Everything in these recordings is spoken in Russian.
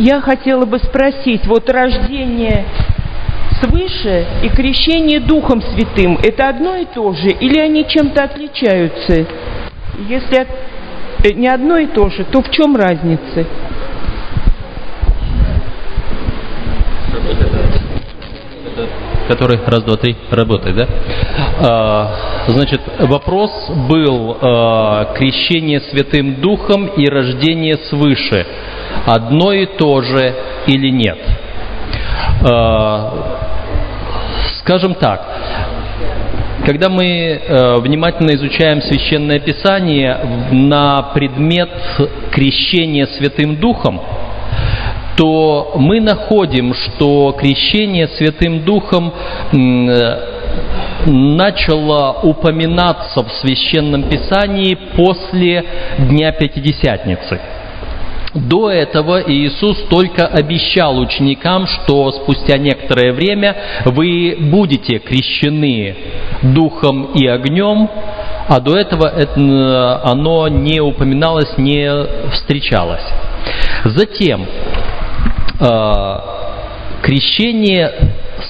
я хотела бы спросить, вот рождение свыше и крещение Духом Святым – это одно и то же, или они чем-то отличаются? Если э, не одно и то же, то в чем разница? который раз, два, три работает, да? А, значит, вопрос был а, крещение Святым Духом и рождение свыше. Одно и то же или нет? А, скажем так, когда мы э, внимательно изучаем Священное Писание на предмет крещения Святым Духом, то мы находим, что крещение Святым Духом начало упоминаться в Священном Писании после Дня Пятидесятницы. До этого Иисус только обещал ученикам, что спустя некоторое время вы будете крещены духом и огнем, а до этого это, оно не упоминалось, не встречалось. Затем а, крещение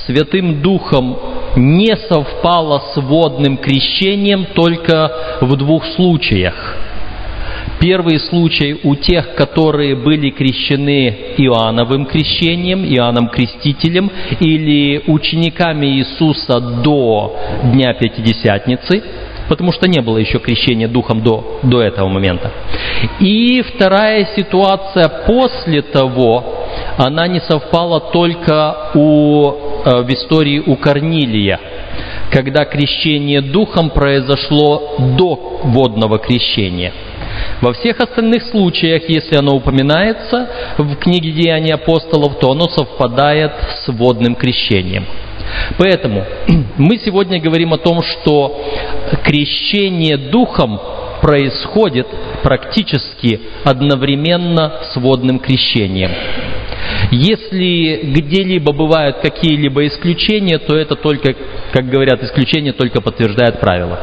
Святым Духом не совпало с водным крещением только в двух случаях. Первый случай у тех, которые были крещены Иоанновым крещением, Иоанном Крестителем, или учениками Иисуса до Дня Пятидесятницы, потому что не было еще крещения Духом до, до этого момента. И вторая ситуация после того, она не совпала только у, э, в истории у Корнилия, когда крещение духом произошло до водного крещения. Во всех остальных случаях, если оно упоминается в книге Деяний апостолов, то оно совпадает с водным крещением. Поэтому мы сегодня говорим о том, что крещение духом происходит практически одновременно с водным крещением. Если где-либо бывают какие-либо исключения, то это только, как говорят, исключение только подтверждает правило.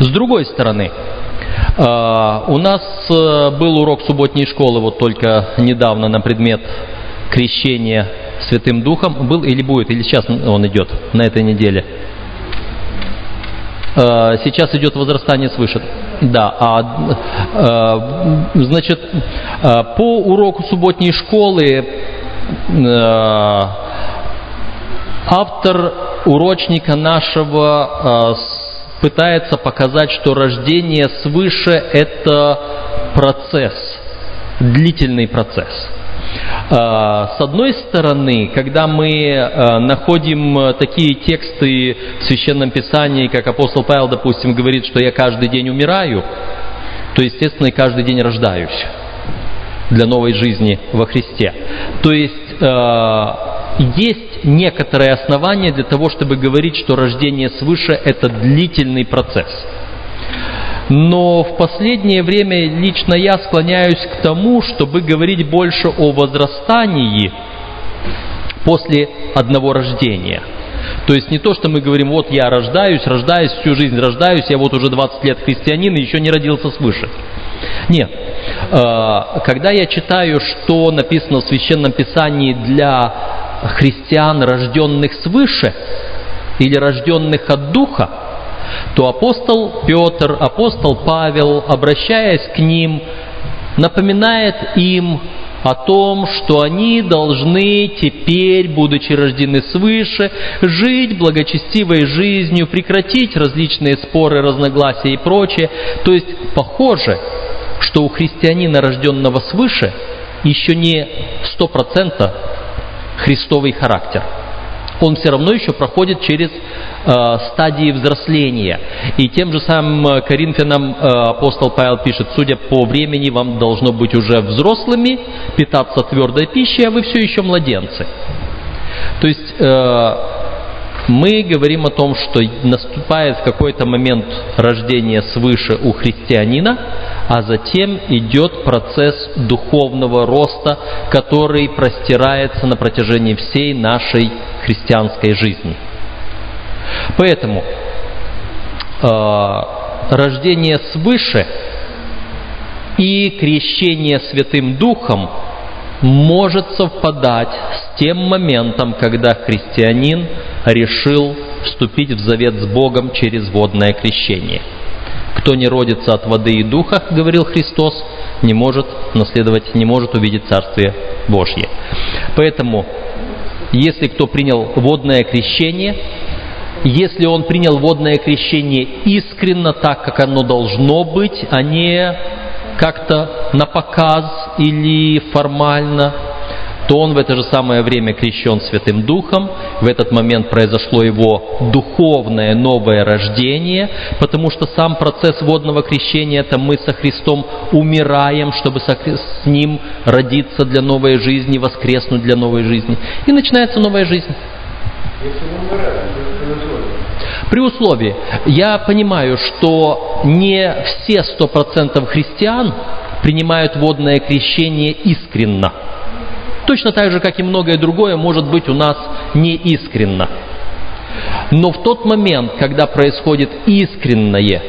С другой стороны, у нас э, был урок субботней школы вот только недавно на предмет крещения Святым Духом. Был или будет, или сейчас он идет на этой неделе? Э, сейчас идет возрастание свыше. Да, а, э, значит, э, по уроку субботней школы автор урочника нашего пытается показать, что рождение свыше – это процесс, длительный процесс. А, с одной стороны, когда мы а, находим такие тексты в Священном Писании, как апостол Павел, допустим, говорит, что я каждый день умираю, то, естественно, и каждый день рождаюсь для новой жизни во Христе. То есть а, есть некоторые основания для того, чтобы говорить, что рождение свыше – это длительный процесс. Но в последнее время лично я склоняюсь к тому, чтобы говорить больше о возрастании после одного рождения. То есть не то, что мы говорим, вот я рождаюсь, рождаюсь, всю жизнь рождаюсь, я вот уже 20 лет христианин и еще не родился свыше. Нет. А, когда я читаю, что написано в Священном Писании для христиан, рожденных свыше, или рожденных от Духа, то апостол Петр, апостол Павел, обращаясь к ним, напоминает им о том, что они должны теперь, будучи рождены свыше, жить благочестивой жизнью, прекратить различные споры, разногласия и прочее. То есть похоже, что у христианина, рожденного свыше, еще не сто процентов христовый характер – он все равно еще проходит через э, стадии взросления. И тем же самым э, Коринфянам э, апостол Павел пишет, судя по времени, вам должно быть уже взрослыми, питаться твердой пищей, а вы все еще младенцы. То есть э, мы говорим о том, что наступает какой-то момент рождения свыше у христианина, а затем идет процесс духовного роста, который простирается на протяжении всей нашей христианской жизни. Поэтому э, рождение свыше и крещение Святым Духом может совпадать тем моментом, когда христианин решил вступить в завет с Богом через водное крещение. Кто не родится от воды и духа, говорил Христос, не может наследовать, не может увидеть Царствие Божье. Поэтому, если кто принял водное крещение, если он принял водное крещение искренно, так, как оно должно быть, а не как-то на показ или формально, то он в это же самое время крещен Святым Духом, в этот момент произошло его духовное новое рождение, потому что сам процесс водного крещения – это мы со Христом умираем, чтобы с Ним родиться для новой жизни, воскреснуть для новой жизни. И начинается новая жизнь. При условии, я понимаю, что не все сто процентов христиан принимают водное крещение искренно. Точно так же, как и многое другое, может быть у нас неискренно. Но в тот момент, когда происходит искреннее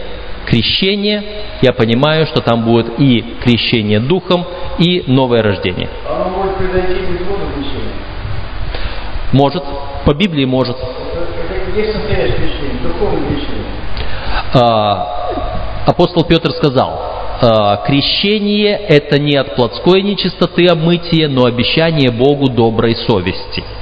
крещение, я понимаю, что там будет и крещение духом, и новое рождение. А оно может произойти без водного крещения? Может, по Библии может. Это есть настоящее крещение, духовное крещение. А, апостол Петр сказал, а, крещение – это не от плотской нечистоты омытие, но обещание Богу доброй совести –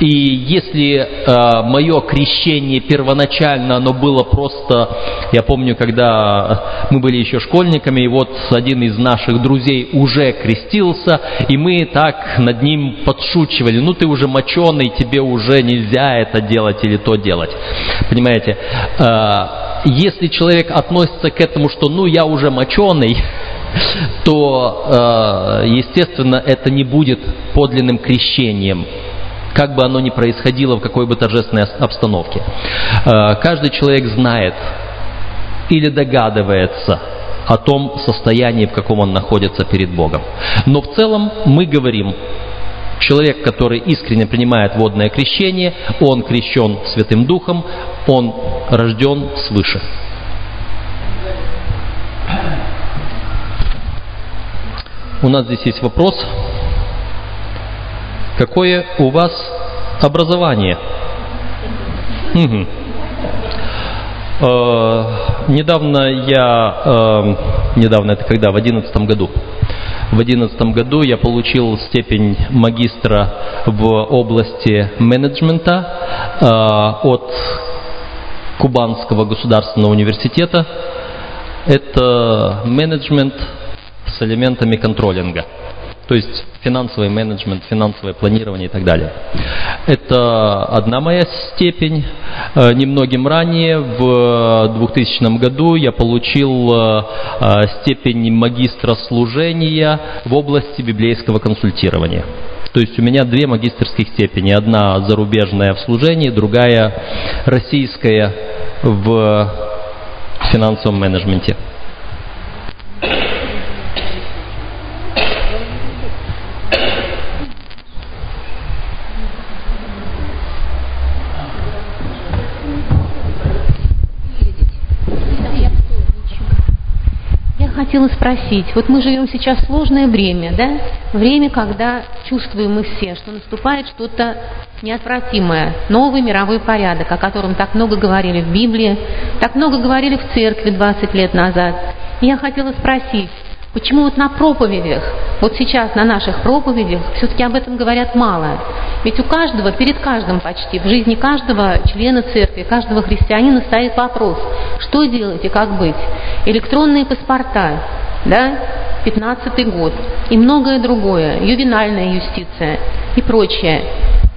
и если э, мое крещение первоначально, оно было просто, я помню, когда мы были еще школьниками, и вот один из наших друзей уже крестился, и мы так над ним подшучивали, ну ты уже моченый, тебе уже нельзя это делать или то делать. Понимаете? Э, если человек относится к этому, что ну я уже моченый, то, э, естественно, это не будет подлинным крещением как бы оно ни происходило в какой бы торжественной обстановке. Э, каждый человек знает или догадывается о том состоянии, в каком он находится перед Богом. Но в целом мы говорим, человек, который искренне принимает водное крещение, он крещен Святым Духом, он рожден свыше. У нас здесь есть вопрос. Какое у вас образование? Угу. Э, недавно я, э, недавно это когда, в одиннадцатом году, в одиннадцатом году я получил степень магистра в области менеджмента э, от Кубанского государственного университета. Это менеджмент с элементами контролинга то есть финансовый менеджмент, финансовое планирование и так далее. Это одна моя степень. Э, немногим ранее, в 2000 году, я получил э, э, степень магистра служения в области библейского консультирования. То есть у меня две магистрских степени. Одна зарубежная в служении, другая российская в финансовом менеджменте. Хотела спросить, вот мы живем сейчас сложное время, да? Время, когда чувствуем мы все, что наступает что-то неотвратимое, новый мировой порядок, о котором так много говорили в Библии, так много говорили в церкви 20 лет назад. И я хотела спросить, Почему вот на проповедях, вот сейчас на наших проповедях, все-таки об этом говорят мало? Ведь у каждого, перед каждым почти, в жизни каждого члена церкви, каждого христианина стоит вопрос, что делать и как быть. Электронные паспорта, да, 15 год и многое другое, ювенальная юстиция и прочее.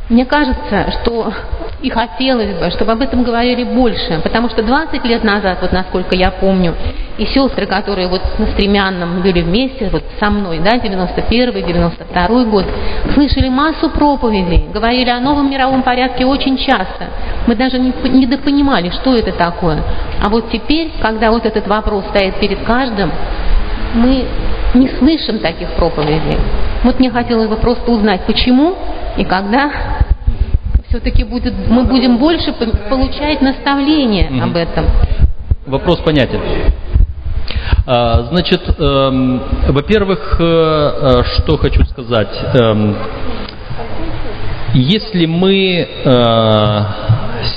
Мне кажется, что и хотелось бы, чтобы об этом говорили больше, потому что 20 лет назад, вот насколько я помню, и сестры, которые вот на стремянном были вместе, вот со мной, да, 91-й, 92-й год, слышали массу проповедей, говорили о новом мировом порядке очень часто. Мы даже не недопонимали, что это такое. А вот теперь, когда вот этот вопрос стоит перед каждым, мы не слышим таких проповедей. Вот мне хотелось бы просто узнать, почему и когда все-таки будет, мы будем больше получать наставления об этом. Вопрос понятен. А, значит, эм, во-первых, э, э, что хочу сказать. Эм, если мы э,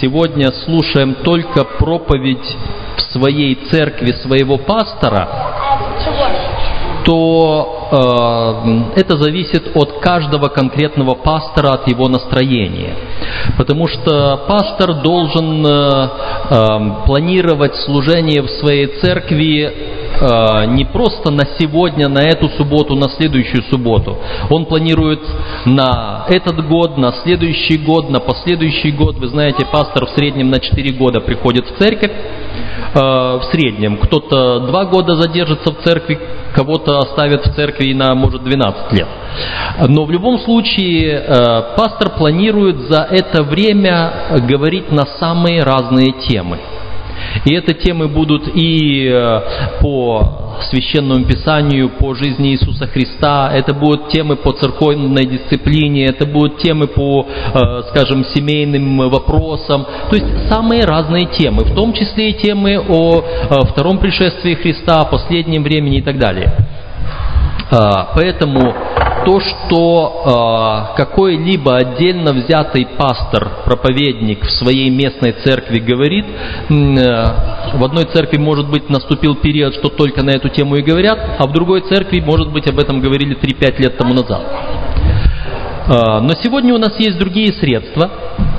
сегодня слушаем только проповедь в своей церкви своего пастора, то э, это зависит от каждого конкретного пастора, от его настроения. Потому что пастор должен э, э, планировать служение в своей церкви э, не просто на сегодня, на эту субботу, на следующую субботу. Он планирует на этот год, на следующий год, на последующий год. Вы знаете, пастор в среднем на 4 года приходит в церковь в среднем. Кто-то два года задержится в церкви, кого-то оставят в церкви на, может, 12 лет. Но в любом случае э, пастор планирует за это время говорить на самые разные темы. И это темы будут и э, по священному писанию, по жизни Иисуса Христа, это будут темы по церковной дисциплине, это будут темы по, э, скажем, семейным вопросам, то есть самые разные темы, в том числе и темы о э, втором пришествии Христа, о последнем времени и так далее. Поэтому то, что э, какой-либо отдельно взятый пастор, проповедник в своей местной церкви говорит, э, в одной церкви, может быть, наступил период, что только на эту тему и говорят, а в другой церкви, может быть, об этом говорили 3-5 лет тому назад. Э, но сегодня у нас есть другие средства,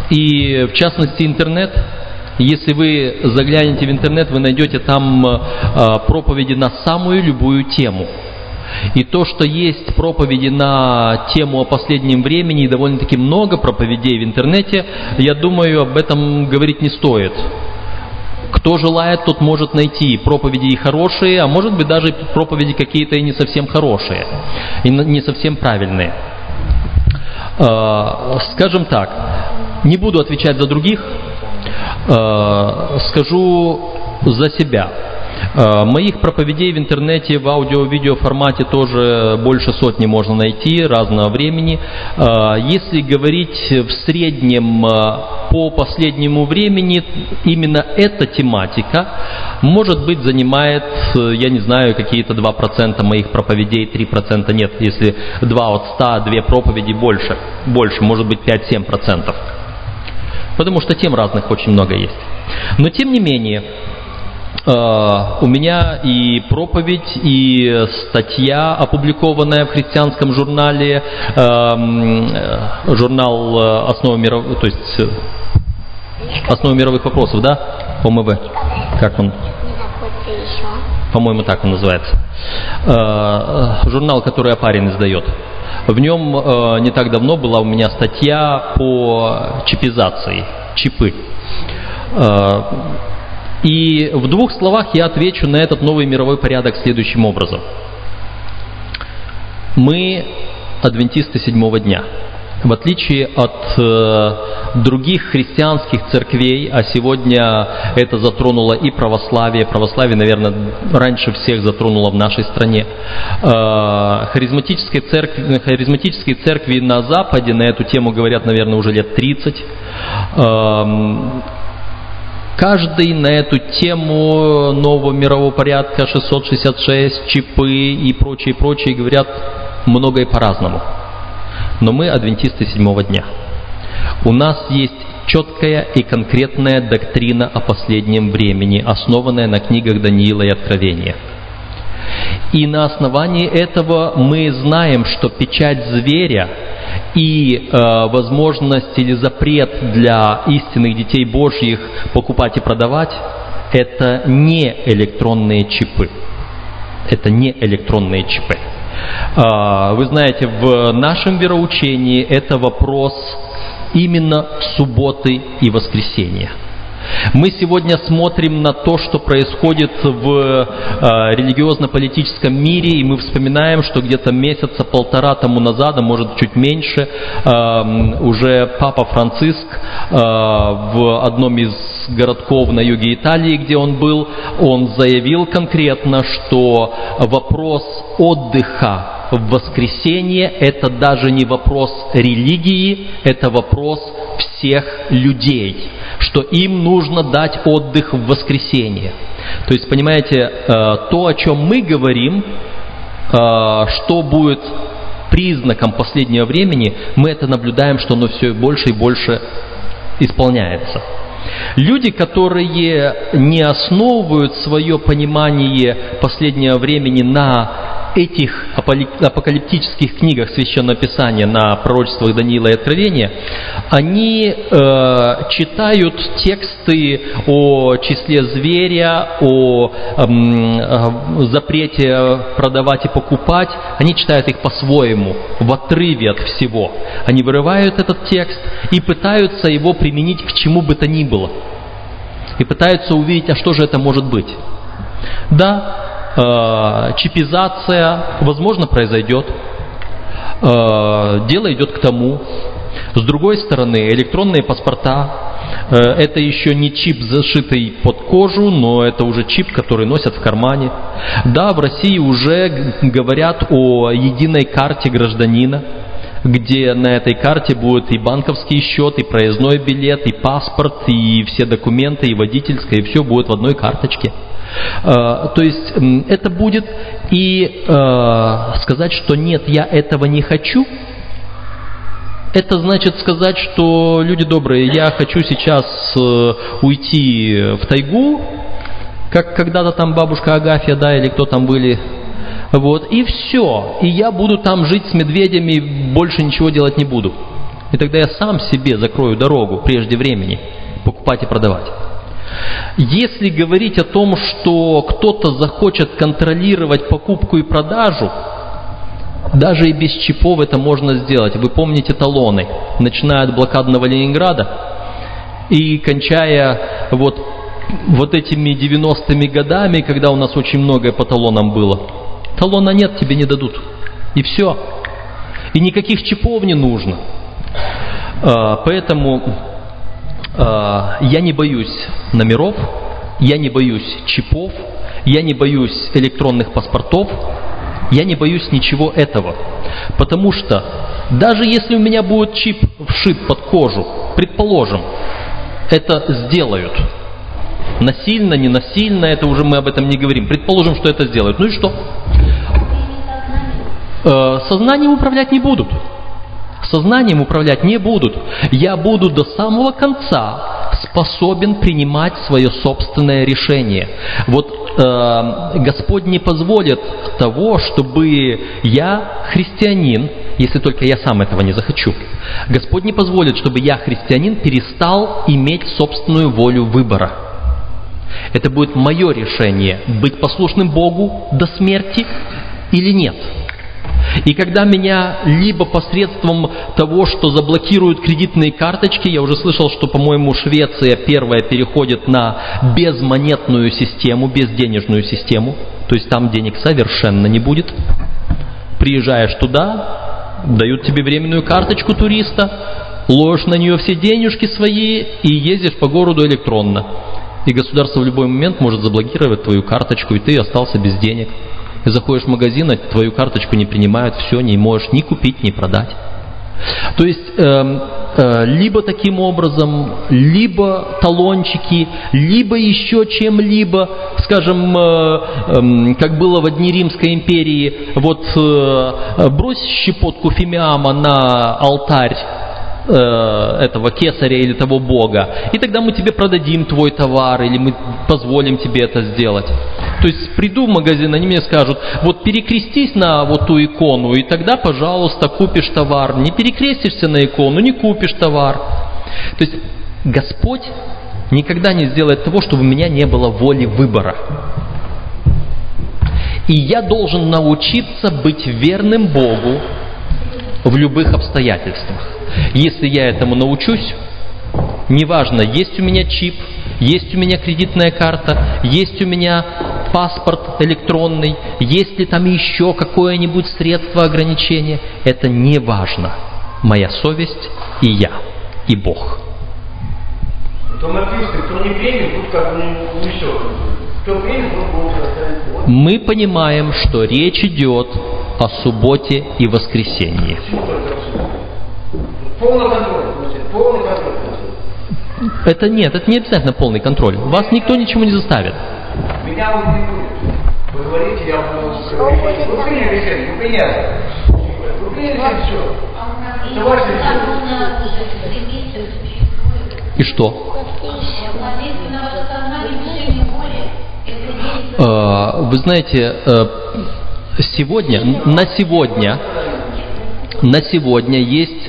и в частности интернет. Если вы заглянете в интернет, вы найдете там э, проповеди на самую любую тему – и то, что есть проповеди на тему о последнем времени, и довольно-таки много проповедей в интернете, я думаю, об этом говорить не стоит. Кто желает, тот может найти проповеди и хорошие, а может быть даже проповеди какие-то и не совсем хорошие, и не совсем правильные. А, скажем так, не буду отвечать за других, а, скажу за себя. Э, моих проповедей в интернете в аудио-видео формате тоже больше сотни можно найти разного времени. Э, если говорить в среднем э, по последнему времени, именно эта тематика, может быть, занимает, я не знаю, какие-то 2% моих проповедей, 3% нет, если 2 от 100, 2 проповеди больше, больше, может быть 5-7%. Потому что тем разных очень много есть. Но тем не менее, у меня и проповедь, и статья, опубликованная в христианском журнале, эм, э, журнал э, основы мировых, то есть основы мировых вопросов, да, ОМВ, как он? По-моему, так он называется. Журнал, который Апарин издает. В нем не так давно была у меня статья по чипизации, чипы и в двух словах я отвечу на этот новый мировой порядок следующим образом. Мы адвентисты седьмого дня. В отличие от э, других христианских церквей, а сегодня это затронуло и православие, православие, наверное, раньше всех затронуло в нашей стране, э, харизматические, церкви, харизматические церкви на Западе на эту тему говорят, наверное, уже лет 30. Каждый на эту тему нового мирового порядка 666, чипы и прочие, прочие говорят многое по-разному. Но мы адвентисты седьмого дня. У нас есть четкая и конкретная доктрина о последнем времени, основанная на книгах Даниила и Откровения. И на основании этого мы знаем, что печать зверя и э, возможность или запрет для истинных детей Божьих покупать и продавать – это не электронные чипы. Это не электронные чипы. Э, вы знаете, в нашем вероучении это вопрос именно субботы и воскресенья. Мы сегодня смотрим на то, что происходит в э, религиозно-политическом мире, и мы вспоминаем, что где-то месяца полтора тому назад, а может чуть меньше, э, уже Папа Франциск э, в одном из городков на юге Италии, где он был, он заявил конкретно, что вопрос отдыха в воскресенье – это даже не вопрос религии, это вопрос всех людей, что им нужно дать отдых в воскресенье. То есть, понимаете, э, то, о чем мы говорим, э, что будет признаком последнего времени, мы это наблюдаем, что оно все больше и больше исполняется. Люди, которые не основывают свое понимание последнего времени на этих апокалиптических книгах Священного Писания, на пророчествах Даниила и Откровения, они э, читают тексты о числе зверя, о э, запрете продавать и покупать, они читают их по-своему, в отрыве от всего. Они вырывают этот текст и пытаются его применить к чему бы то ни было. И пытаются увидеть, а что же это может быть. Да, э, чипизация, возможно, произойдет. Э, дело идет к тому. С другой стороны, электронные паспорта, э, это еще не чип, зашитый под кожу, но это уже чип, который носят в кармане. Да, в России уже говорят о единой карте гражданина, где на этой карте будет и банковский счет, и проездной билет, и паспорт, и все документы, и водительское, и все будет в одной карточке. Э, то есть это будет и э, сказать, что нет, я этого не хочу, это значит сказать, что люди добрые, я хочу сейчас э, уйти в тайгу, как когда-то там бабушка Агафья, да, или кто там были, вот, и все. И я буду там жить с медведями, больше ничего делать не буду. И тогда я сам себе закрою дорогу прежде времени покупать и продавать. Если говорить о том, что кто-то захочет контролировать покупку и продажу, даже и без чипов это можно сделать. Вы помните талоны, начиная от блокадного Ленинграда и кончая вот, вот этими 90-ми годами, когда у нас очень многое по талонам было. Талона нет, тебе не дадут. И все. И никаких чипов не нужно. А, поэтому а, я не боюсь номеров, я не боюсь чипов, я не боюсь электронных паспортов, я не боюсь ничего этого. Потому что даже если у меня будет чип вшит под кожу, предположим, это сделают. Насильно, не насильно, это уже мы об этом не говорим. Предположим, что это сделают. Ну и что? Э, сознанием управлять не будут сознанием управлять не будут. Я буду до самого конца способен принимать свое собственное решение. Вот э, Господь не позволит того, чтобы я, христианин, если только я сам этого не захочу, Господь не позволит, чтобы я, христианин, перестал иметь собственную волю выбора. Это будет мое решение, быть послушным Богу до смерти или нет. И когда меня либо посредством того, что заблокируют кредитные карточки, я уже слышал, что, по-моему, Швеция первая переходит на безмонетную систему, безденежную систему, то есть там денег совершенно не будет. Приезжаешь туда, дают тебе временную карточку туриста, ложишь на нее все денежки свои и ездишь по городу электронно. И государство в любой момент может заблокировать твою карточку, и ты остался без денег. Заходишь в магазин, а твою карточку не принимают, все, не можешь ни купить, ни продать. То есть э, э, либо таким образом, либо талончики, либо еще чем-либо, скажем, э, э, как было в дни Римской империи, вот э, брось щепотку фимиама на алтарь Э, этого кесаря или того бога, и тогда мы тебе продадим твой товар, или мы позволим тебе это сделать. То есть приду в магазин, они мне скажут, вот перекрестись на вот ту икону, и тогда, пожалуйста, купишь товар. Не перекрестишься на икону, не купишь товар. То есть Господь никогда не сделает того, чтобы у меня не было воли выбора. И я должен научиться быть верным Богу в любых обстоятельствах. Если я этому научусь, неважно, есть у меня чип, есть у меня кредитная карта, есть у меня паспорт электронный, есть ли там еще какое-нибудь средство ограничения, это не важно. Моя совесть и я, и Бог. Мы понимаем, что речь идет о субботе и воскресенье. Полный контроль, полный контроль. Это нет, это не обязательно полный контроль. Вас никто ничего не заставит. Меня вот не будет. Вы говорите, я буду... Вы приняли решение, вы приняли. Вы приняли все. Это ваше решение. И что? Э, Вы знаете, э, сегодня, на сегодня, на сегодня есть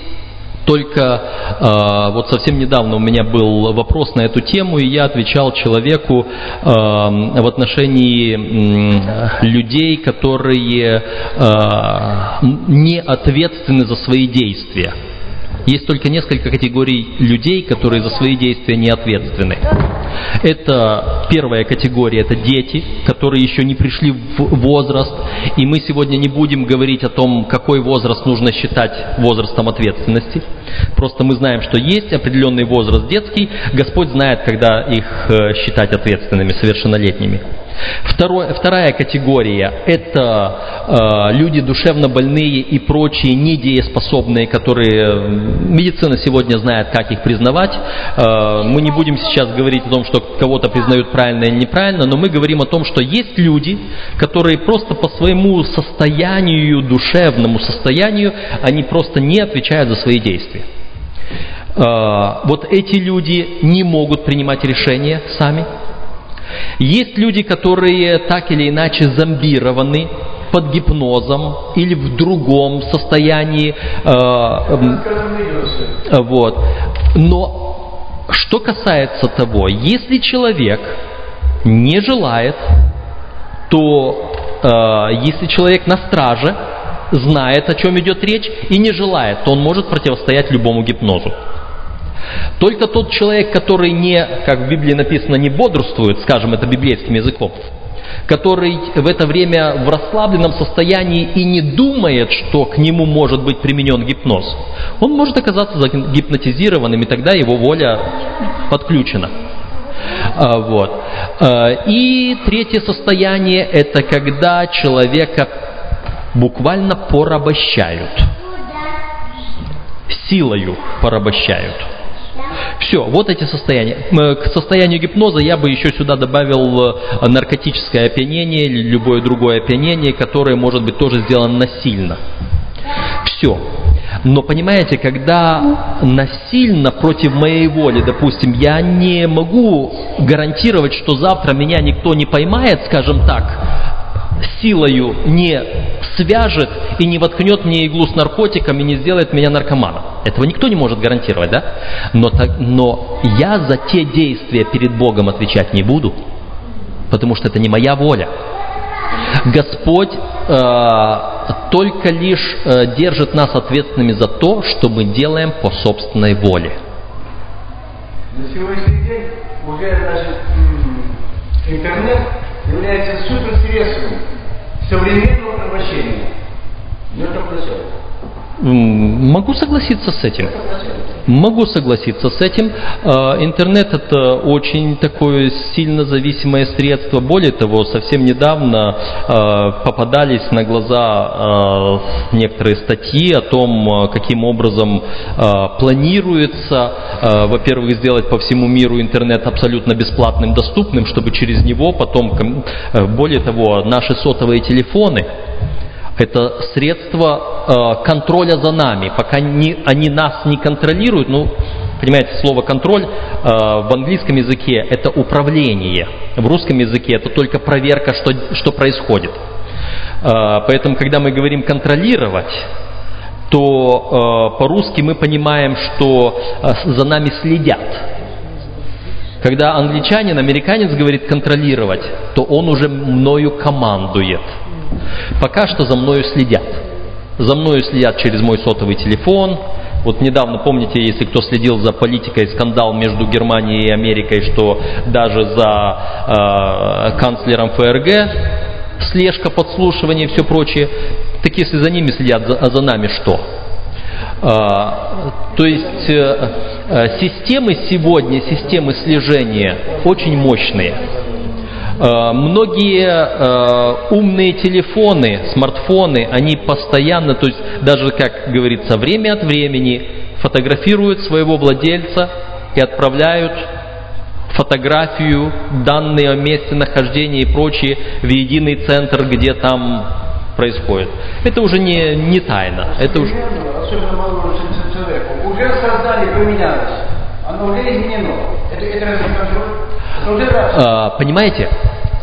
только э, вот совсем недавно у меня был вопрос на эту тему, и я отвечал человеку э, в отношении м, людей, которые э, не ответственны за свои действия. Есть только несколько категорий людей, которые за свои действия не ответственны. Это первая категория, это дети, которые еще не пришли в возраст. И мы сегодня не будем говорить о том, какой возраст нужно считать возрастом ответственности. Просто мы знаем, что есть определенный возраст детский. Господь знает, когда их э, считать ответственными, совершеннолетними. Второе, вторая категория – это э, люди душевно больные и прочие недееспособные, которые э, медицина сегодня знает, как их признавать. Э, мы не будем сейчас говорить о том, что кого-то признают правильно или неправильно, но мы говорим о том, что есть люди, которые просто по своему состоянию, душевному состоянию, они просто не отвечают за свои действия. Э, вот эти люди не могут принимать решения сами. Есть люди, которые так или иначе зомбированы под гипнозом или в другом состоянии. Э, э, вот. Но что касается того, если человек не желает, то э, если человек на страже, знает, о чем идет речь, и не желает, то он может противостоять любому гипнозу. Только тот человек, который не, как в Библии написано, не бодрствует, скажем это библейским языком, который в это время в расслабленном состоянии и не думает, что к нему может быть применен гипноз, он может оказаться гипнотизированным, и тогда его воля подключена. А, вот. А, и третье состояние – это когда человека буквально порабощают, силою порабощают. Все, вот эти состояния. К состоянию гипноза я бы еще сюда добавил э, наркотическое опьянение или любое другое опьянение, которое может быть тоже сделано насильно. Все. Но понимаете, когда насильно против моей воли, допустим, я не могу гарантировать, что завтра меня никто не поймает, скажем так, силою не свяжет и не воткнет мне иглу с наркотиком и не сделает меня наркоманом. Этого никто не может гарантировать, да? Но, так, но я за те действия перед Богом отвечать не буду, потому что это не моя воля. Господь э, только лишь э, держит нас ответственными за то, что мы делаем по собственной воле. На сегодняшний день уже значит, интернет является суперсредством современного порабощения. Но это. Могу согласиться с этим. Могу согласиться с этим. А, интернет это очень такое сильно зависимое средство. Более того, совсем недавно а, попадались на глаза а, некоторые статьи о том, каким образом планируется, во-первых, сделать по всему миру интернет абсолютно бесплатным, доступным, чтобы через него потом, более того, наши сотовые телефоны это средство э, контроля за нами. Пока не, они нас не контролируют, ну, понимаете, слово контроль э, в английском языке это управление, в русском языке это только проверка, что, что происходит. Э, поэтому, когда мы говорим контролировать, то по-русски мы понимаем, что за нами следят. Когда англичанин, американец говорит контролировать, то он уже мною командует. Пока что за мною следят. За мною следят через мой сотовый телефон. Вот недавно, помните, если кто следил за политикой, скандал между Германией и Америкой, что даже за э, канцлером ФРГ слежка, подслушивание и все прочее. Так если за ними следят, а за нами что? А, то есть э, э, системы сегодня, системы слежения очень мощные. Э, многие э, умные телефоны, смартфоны, они постоянно, то есть даже, как говорится, время от времени фотографируют своего владельца и отправляют фотографию, данные о месте нахождения и прочее в единый центр, где там происходит. Это уже не, не тайна. Это уже... Уже создание поменялось. Оно уже изменено. Это, это А, понимаете,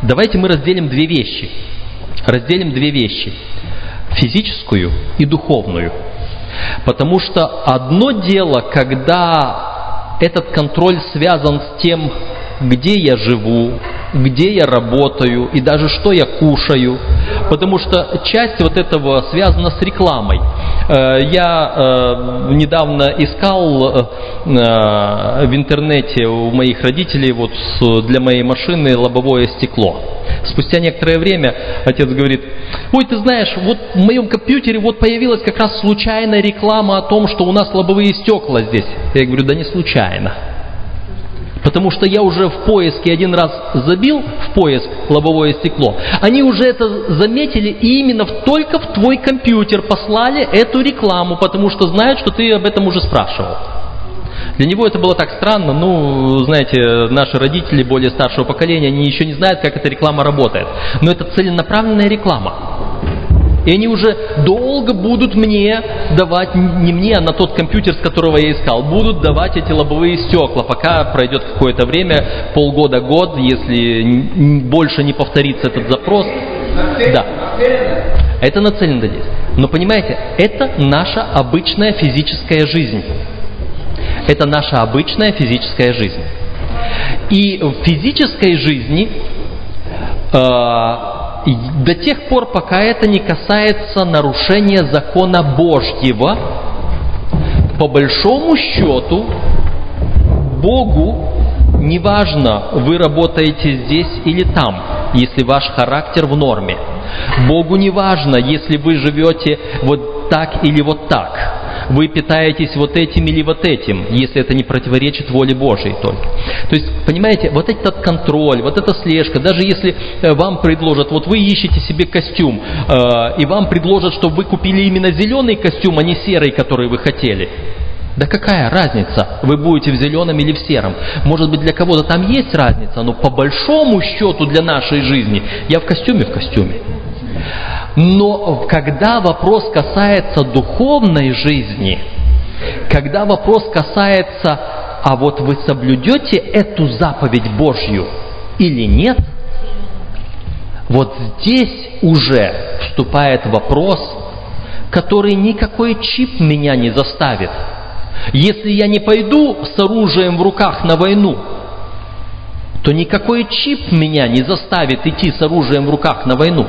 давайте мы разделим две вещи. Разделим две вещи. Физическую и духовную. Потому что одно дело, когда этот контроль связан с тем, где я живу, где я работаю и даже что я кушаю, потому что часть вот этого связана с рекламой. Э, я э, недавно искал э, в интернете у моих родителей вот для моей машины лобовое стекло. Спустя некоторое время отец говорит, ой, ты знаешь, вот в моем компьютере вот появилась как раз случайная реклама о том, что у нас лобовые стекла здесь. Я говорю, да не случайно. Потому что я уже в поиске один раз забил в поиск лобовое стекло. Они уже это заметили и именно только в твой компьютер послали эту рекламу, потому что знают, что ты об этом уже спрашивал. Для него это было так странно, ну, знаете, наши родители более старшего поколения, они еще не знают, как эта реклама работает. Но это целенаправленная реклама. И они уже долго будут мне давать, не мне, а на тот компьютер, с которого я искал, будут давать эти лобовые стекла, пока пройдет какое-то время, полгода, год, если больше не повторится этот запрос. Да. Это нацелено здесь. Но понимаете, это наша обычная физическая жизнь. Это наша обычная физическая жизнь. И в физической жизни э, до тех пор, пока это не касается нарушения закона Божьего, по большому счету, Богу неважно, вы работаете здесь или там, если ваш характер в норме. Богу не важно, если вы живете вот так или вот так вы питаетесь вот этим или вот этим, если это не противоречит воле Божьей только. То есть, понимаете, вот этот контроль, вот эта слежка, даже если э, вам предложат, вот вы ищете себе костюм, э, и вам предложат, чтобы вы купили именно зеленый костюм, а не серый, который вы хотели, да какая разница, вы будете в зеленом или в сером? Может быть, для кого-то там есть разница, но по большому счету для нашей жизни я в костюме в костюме. Но когда вопрос касается духовной жизни, когда вопрос касается, а вот вы соблюдете эту заповедь Божью или нет, вот здесь уже вступает вопрос, который никакой чип меня не заставит. Если я не пойду с оружием в руках на войну, то никакой чип меня не заставит идти с оружием в руках на войну.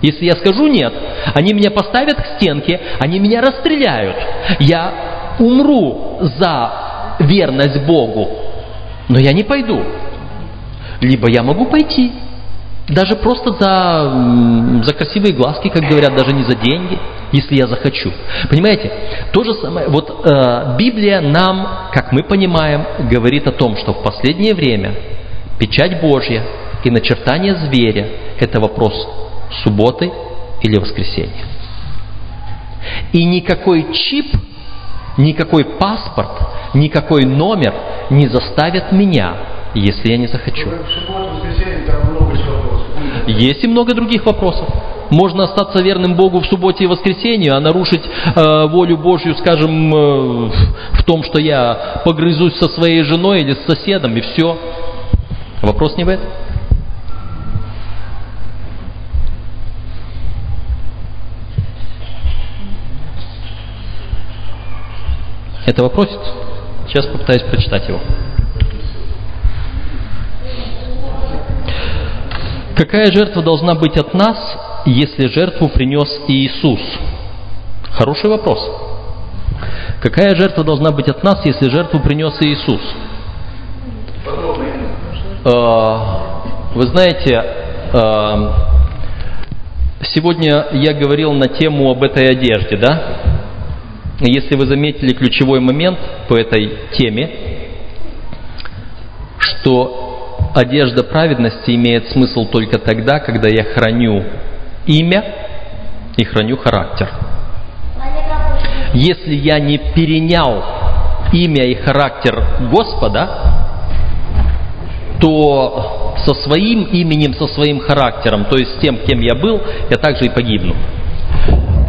Если я скажу нет, они меня поставят к стенке, они меня расстреляют. Я умру за верность Богу, но я не пойду. Либо я могу пойти, даже просто за, за красивые глазки, как говорят, даже не за деньги, если я захочу. Понимаете, то же самое, вот э, Библия нам, как мы понимаем, говорит о том, что в последнее время печать Божья и начертание зверя – это вопрос субботы или воскресенья. И никакой чип, никакой паспорт, никакой номер не заставят меня, если я не захочу. Есть и много других вопросов. Можно остаться верным Богу в субботе и воскресенье, а нарушить э, волю Божью, скажем, э, в том, что я погрызусь со своей женой или с соседом, и все. Вопрос не в этом. этого просит. Сейчас попытаюсь прочитать его. Какая жертва должна быть от нас, если жертву принес Иисус? Хороший вопрос. Какая жертва должна быть от нас, если жертву принес Иисус? А, вы знаете, а, сегодня я говорил на тему об этой одежде, да? Если вы заметили ключевой момент по этой теме, что одежда праведности имеет смысл только тогда, когда я храню имя и храню характер. Если я не перенял имя и характер Господа, то со своим именем, со своим характером, то есть с тем, кем я был, я также и погибну.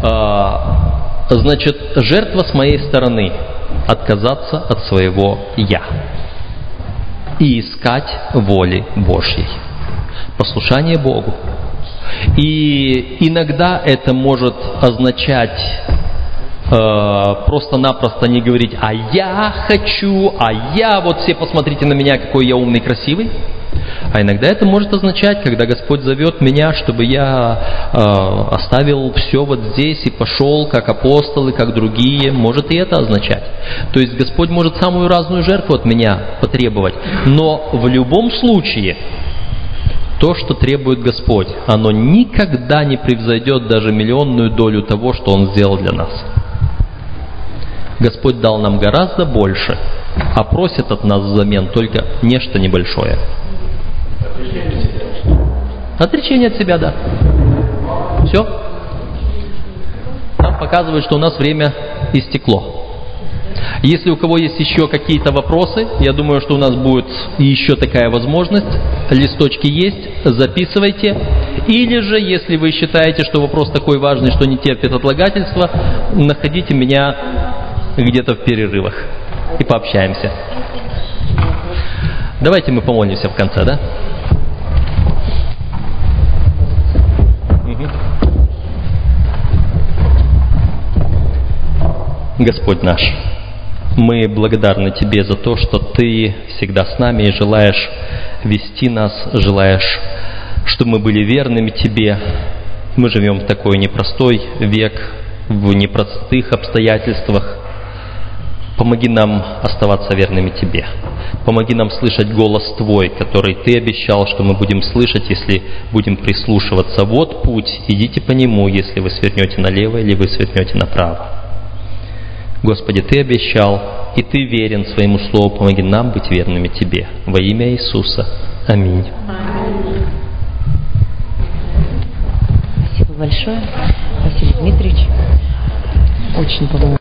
А, значит, жертва с моей стороны отказаться от своего «я» и искать воли Божьей. Послушание Богу. И иногда это может означать э, просто-напросто не говорить «а я хочу», «а я, вот все посмотрите на меня, какой я умный, красивый». А иногда это может означать, когда Господь зовет меня, чтобы я э, оставил все вот здесь и пошел, как апостолы, как другие, может и это означать. То есть Господь может самую разную жертву от меня потребовать. Но в любом случае, то, что требует Господь, оно никогда не превзойдет даже миллионную долю того, что Он сделал для нас. Господь дал нам гораздо больше, а просит от нас взамен только нечто небольшое. Отречение от себя, да. Все. Там показывает, что у нас время истекло. Если у кого есть еще какие-то вопросы, я думаю, что у нас будет еще такая возможность. Листочки есть, записывайте. Или же, если вы считаете, что вопрос такой важный, что не терпит отлагательства, находите меня где-то в перерывах и пообщаемся. Давайте мы помолимся в конце, да? Господь наш, мы благодарны Тебе за то, что Ты всегда с нами и желаешь вести нас, желаешь, чтобы мы были верными Тебе. Мы живем в такой непростой век, в непростых обстоятельствах. Помоги нам оставаться верными Тебе. Помоги нам слышать голос Твой, который Ты обещал, что мы будем слышать, если будем прислушиваться. Вот путь, идите по нему, если вы свернете налево или вы свернете направо. Господи, Ты обещал, и Ты верен своему Слову, помоги нам быть верными Тебе. Во имя Иисуса. Аминь. Спасибо большое, Василий Дмитриевич. Очень помог.